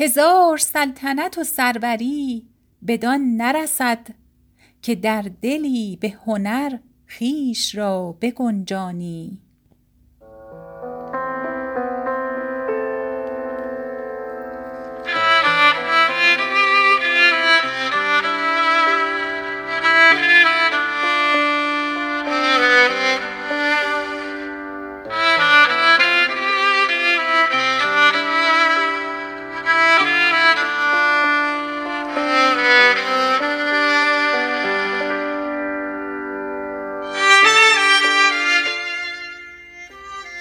هزار سلطنت و سروری بدان نرسد که در دلی به هنر خویش را بگنجانی.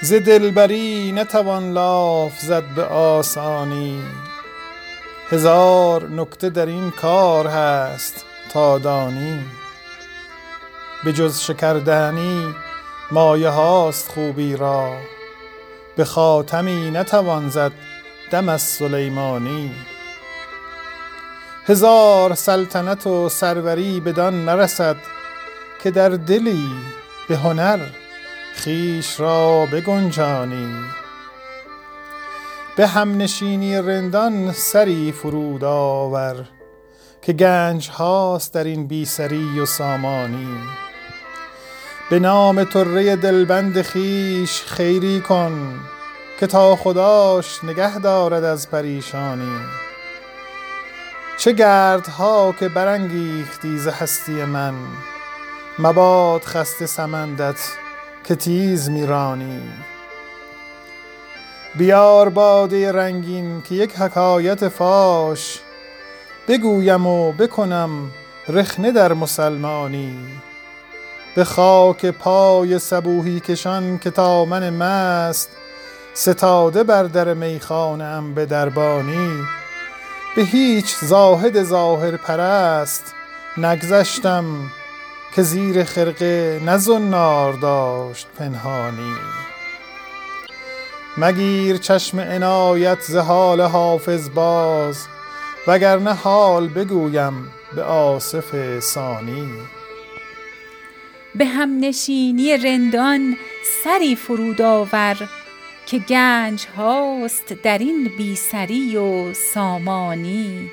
ز دلبری نتوان لاف زد به آسانی. هزار نکته در این کار هست تا دانی. به جز شکردهنی مایه هاست خوبی را. به خاتمی نتوان زد دم از سلیمانی. هزار سلطنت و سروری بدان نرسد که در دلی به هنر خویش را بگنجانی. به همنشینی رندان سری فرود آور که گنج هاست در این بی سری و سامانی. به نام طره دلبند خویش خیری کن که تا خداش نگه دارد از پریشانی. چه گردها که برانگیختی ز هستی من مباد خسته سمندت که تیز می رانی بیار باده رنگین که یک حکایت فاش بگویم و بکنم رخنه در مسلمانی. به خاک پای صبوحی کشان که تا من مست ستاده بر در میخانه ام به دربانی. به هیچ زاهد ظاهرپرست نگذشتم که زیر خرقه نه داشت پنهانی. مگیر چشم عنایت ز حال حافظ باز وگرنه حال بگویم به آصف ثانی. به همنشینی رندان سری فرود آور که گنج هاست در این بی سری و سامانی.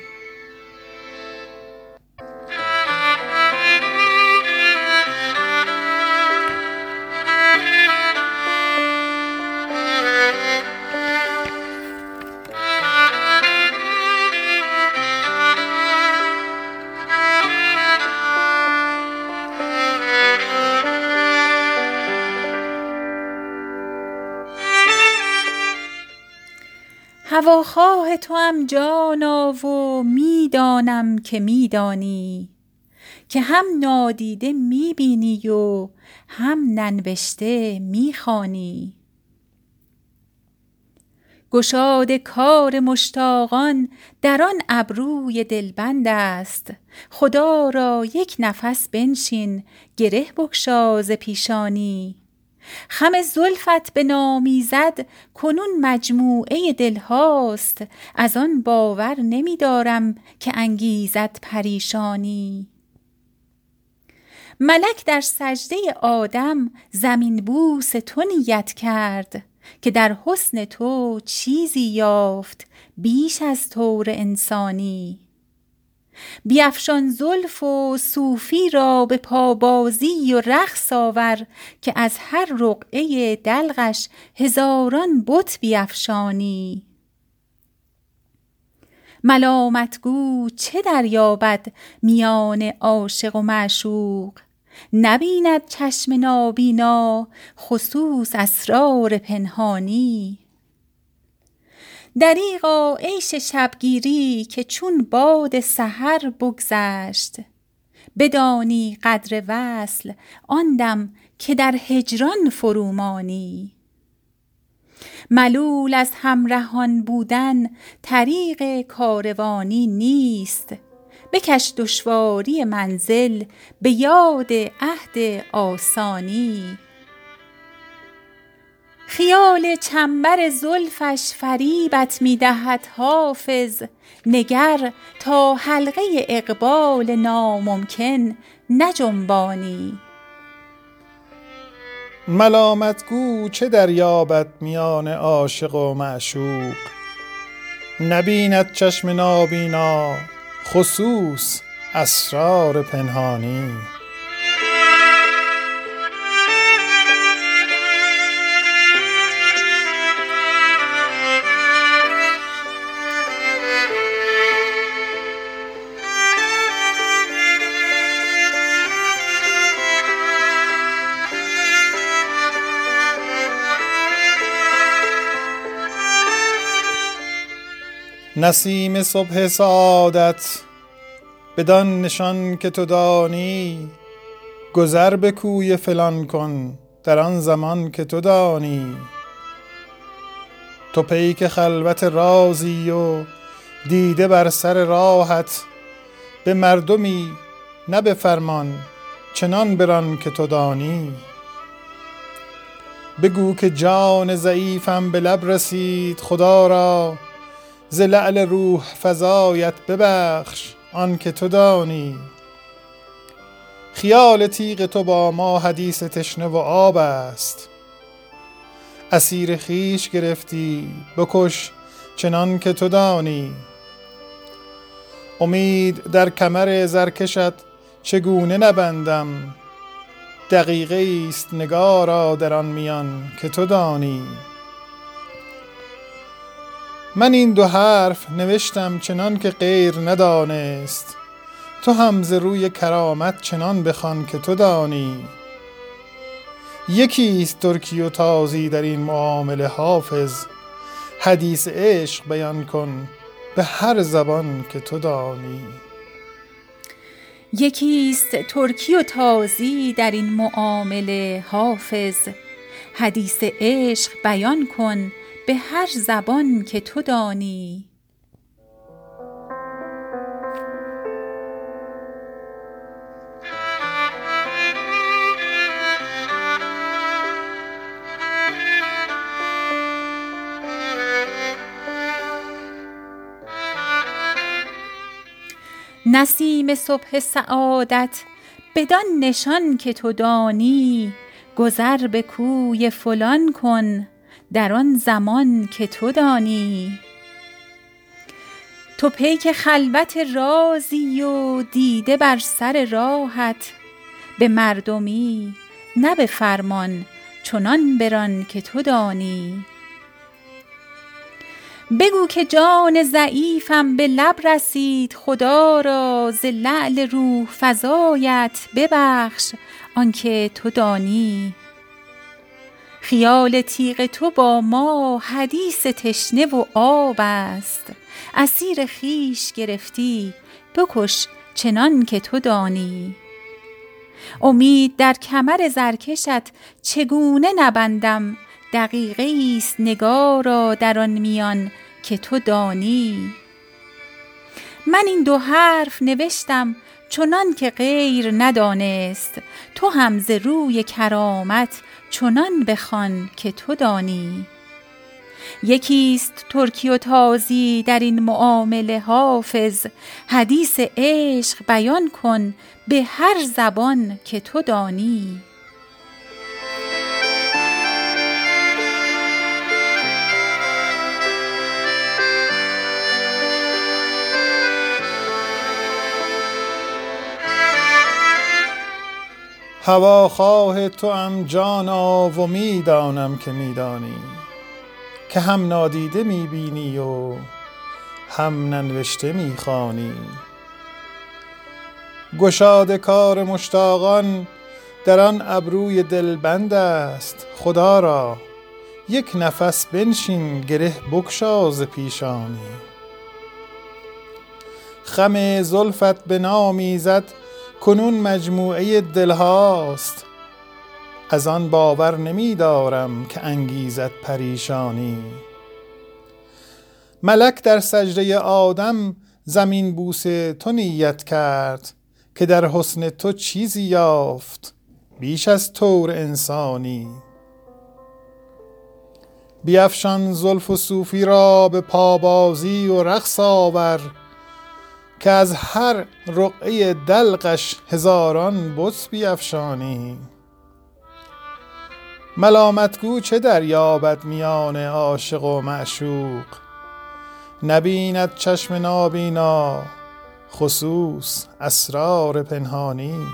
هواخواه توام جانا و می دانم که می دانی که هم نادیده می بینی و هم ننوشته می خوانی گشاد کار مشتاقان در آن ابروی دلبند است. خدا را یک نفس بنشین گره بگشا ز پیشانی. خم زلفت به نام ایزد کنون مجموعه دل هاست. از آن باور نمی دارم که انگیزد پریشانی. ملک در سجده آدم زمین بوس تو نیت کرد که در حسن تو چیزی یافت بیش از طور انسانی. بیفشان زلف و صوفی را به پابازی و رقص آور که از هر رقعه دلقش هزاران بت بیفشانی. ملامت گو چه دریابد میان عاشق و معشوق؟ نبیند چشم نابینا خصوص اسرار پنهانی. دریغا عیش شبگیری که چون باد سحر بگذشت. بدانی قدر وصل آن دم که در هجران فرومانی. ملول از همرهان بودن طریق کاروانی نیست. بکش دشواری منزل به یاد عهد آسانی. خیال چنبر زلفش فریبت می دهد حافظ. نگر تا حلقه اقبال ناممکن نجنبانی ملامت گو چه دریابد میان عاشق و معشوق؟ نبیند چشم نابینا خصوص اسرار پنهانی. نسیم صبح سعادت بدان نشان که تو دانی گذر به کوی فلان کن در آن زمان که تو دانی. تو پیک خلوت رازی و دیده بر سر راحت به مردمی نه به فرمان چنان بران که تو دانی. بگو که جان ضعیفم به لب رسید خدا را ز لعل روح فزایت ببخش آن که تو دانی. خیال تیغ تو با ما حدیث تشنه و آب است. اسیر خیش گرفتی بکش چنان که تو دانی. امید در کمر زرکشت چگونه نبندم؟ دقیقه است نگارا در آن میان که تو دانی. من این دو حرف نوشتم چنان که غیر ندانست. تو هم ز روی کرامت چنان بخوان که تو دانی. یکیست ترکی و تازی در این معامله حافظ. حدیث عشق بیان کن به هر زبان که تو دانی. یکیست ترکی و تازی در این معامله حافظ. حدیث عشق بیان کن به هر زبان که تو دانی. نسیم صبح سعادت بدان نشان که تو دانی. گذر به کوی فلان کن. در آن زمان که تو دانی. تو پیک خلوت رازی و دیده بر سر راحت به مردمی نه به فرمان چنان بران که تو دانی. بگو که جان ضعیفم به لب رسید. خدا را ز لعل روح فزایت ببخش. آنکه تو دانی. خیال تیغ تو با ما حدیث تشنه و آب است. اسیر خویش گرفتی بکش چنان که تو دانی. امید در کمر زرکشت چگونه نبندم؟ دقیقه است نگارا در آن میان که تو دانی. من این دو حرف نوشتم چنان که غیر ندانست تو هم ز روی کرامت چنان بخوان که تو دانی. یکیست ترکی و تازی در این معامله حافظ حدیث عشق بیان کن به هر زبان که تو دانی. هواخواه توام جانا و می دانم که می دانی که هم نادیده می بینی و هم ننوشته می خوانی گشاد کار مشتاقان در آن ابروی دلبند است خدا را یک نفس بنشین گره بگشا ز پیشانی. خم زلفت به نام ایزد کنون مجموعه دلهاست از آن باور نمی دارم که انگیزد پریشانی. ملک در سجده آدم زمین بوس تو نیت کرد که در حسن تو چیزی یافت بیش از طور انسانی. بیفشان زلف و صوفی را به پابازی و رقص آور که از هر رقعه دلقش هزاران بت بیفشانی. ملامتگو چه دریابد میان عاشق و معشوق؟ نبیند چشم نابینا خصوص اسرار پنهانی.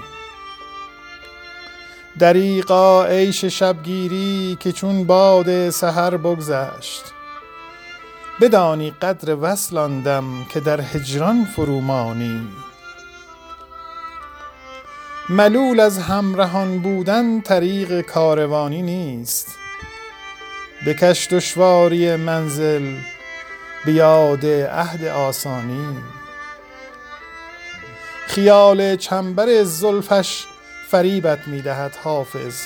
دریقا عیش شبگیری که چون باد سحر بگذشت بدانی قدر وصل که در هجران فرومانی. ملول از همرهان بودن طریق کاروانی نیست. بکش دشواری منزل بیاد عهد آسانی. خیال چنبر زلفش فریبت می‌دهد حافظ.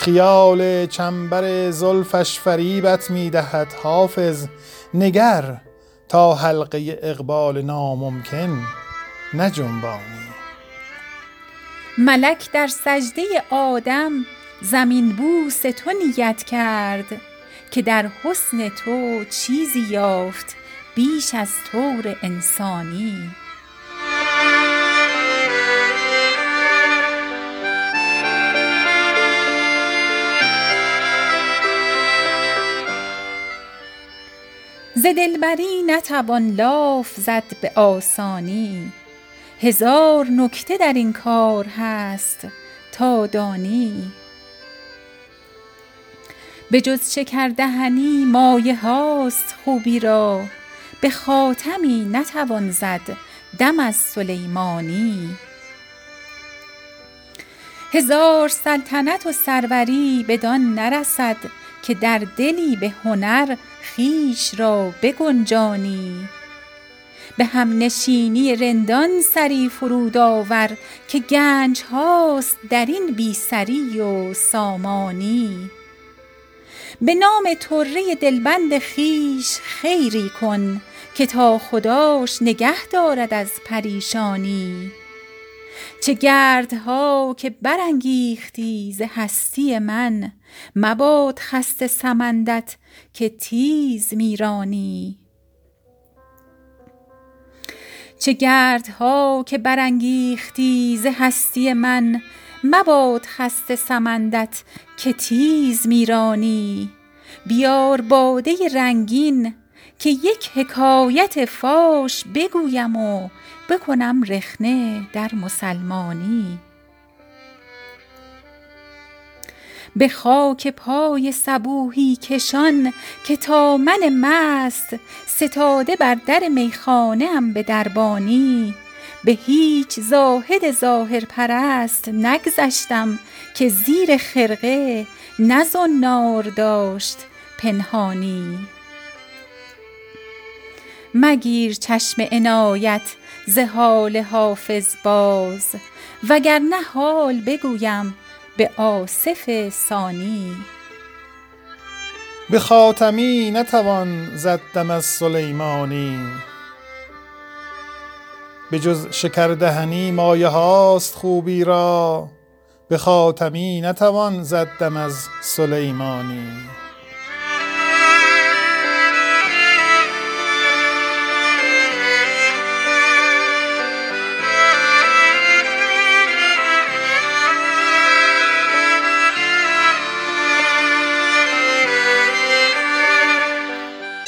خیال چنبر زلفش فریبت می‌دهد حافظ. نگر تا حلقه اقبال ناممکن نجنبانی. ملک در سجده آدم زمین بوس تو نیت کرد که در حسن تو چیزی یافت بیش از طور انسانی. ز دلبری نتوان لاف زد به آسانی. هزار نکته در این کار هست تا دانی. به جز شکردهنی مایه هاست خوبی را به خاتمی نتوان زد دم از سلیمانی. هزار سلطنت و سروری بدان نرسد که در دلی به هنر خویش را بگنجانی. به همنشینی رندان سری فرود آور که گنج هاست در این بی سری و سامانی. به نام طره دلبند خویش خیری کن که تا خداش نگه دارد از پریشانی. چه گردها که برانگیختی ز هستی من. مباد خسته سمندت که تیز می رانی چه گردها که برانگیختی ز هستی من. مباد خسته سمندت که تیز می رانی بیار باده رنگین که یک حکایت فاش بگویم و بکنم رخنه در مسلمانی. به خاک پای صبوحی کشان که تا من مست ستاده بر در میخانه ام به دربانی. به هیچ زاهد ظاهرپرست نگذشتم که زیر خرقه نه زنار داشت پنهانی. مگیر چشم عنایت ز حال حافظ باز وگرنه حال بگویم به آصف ثانی. به خاتمی نتوان زد دم از سلیمانی به جز شکردهنی مایه هاست خوبی را به خاتمی نتوان زد دم از سلیمانی.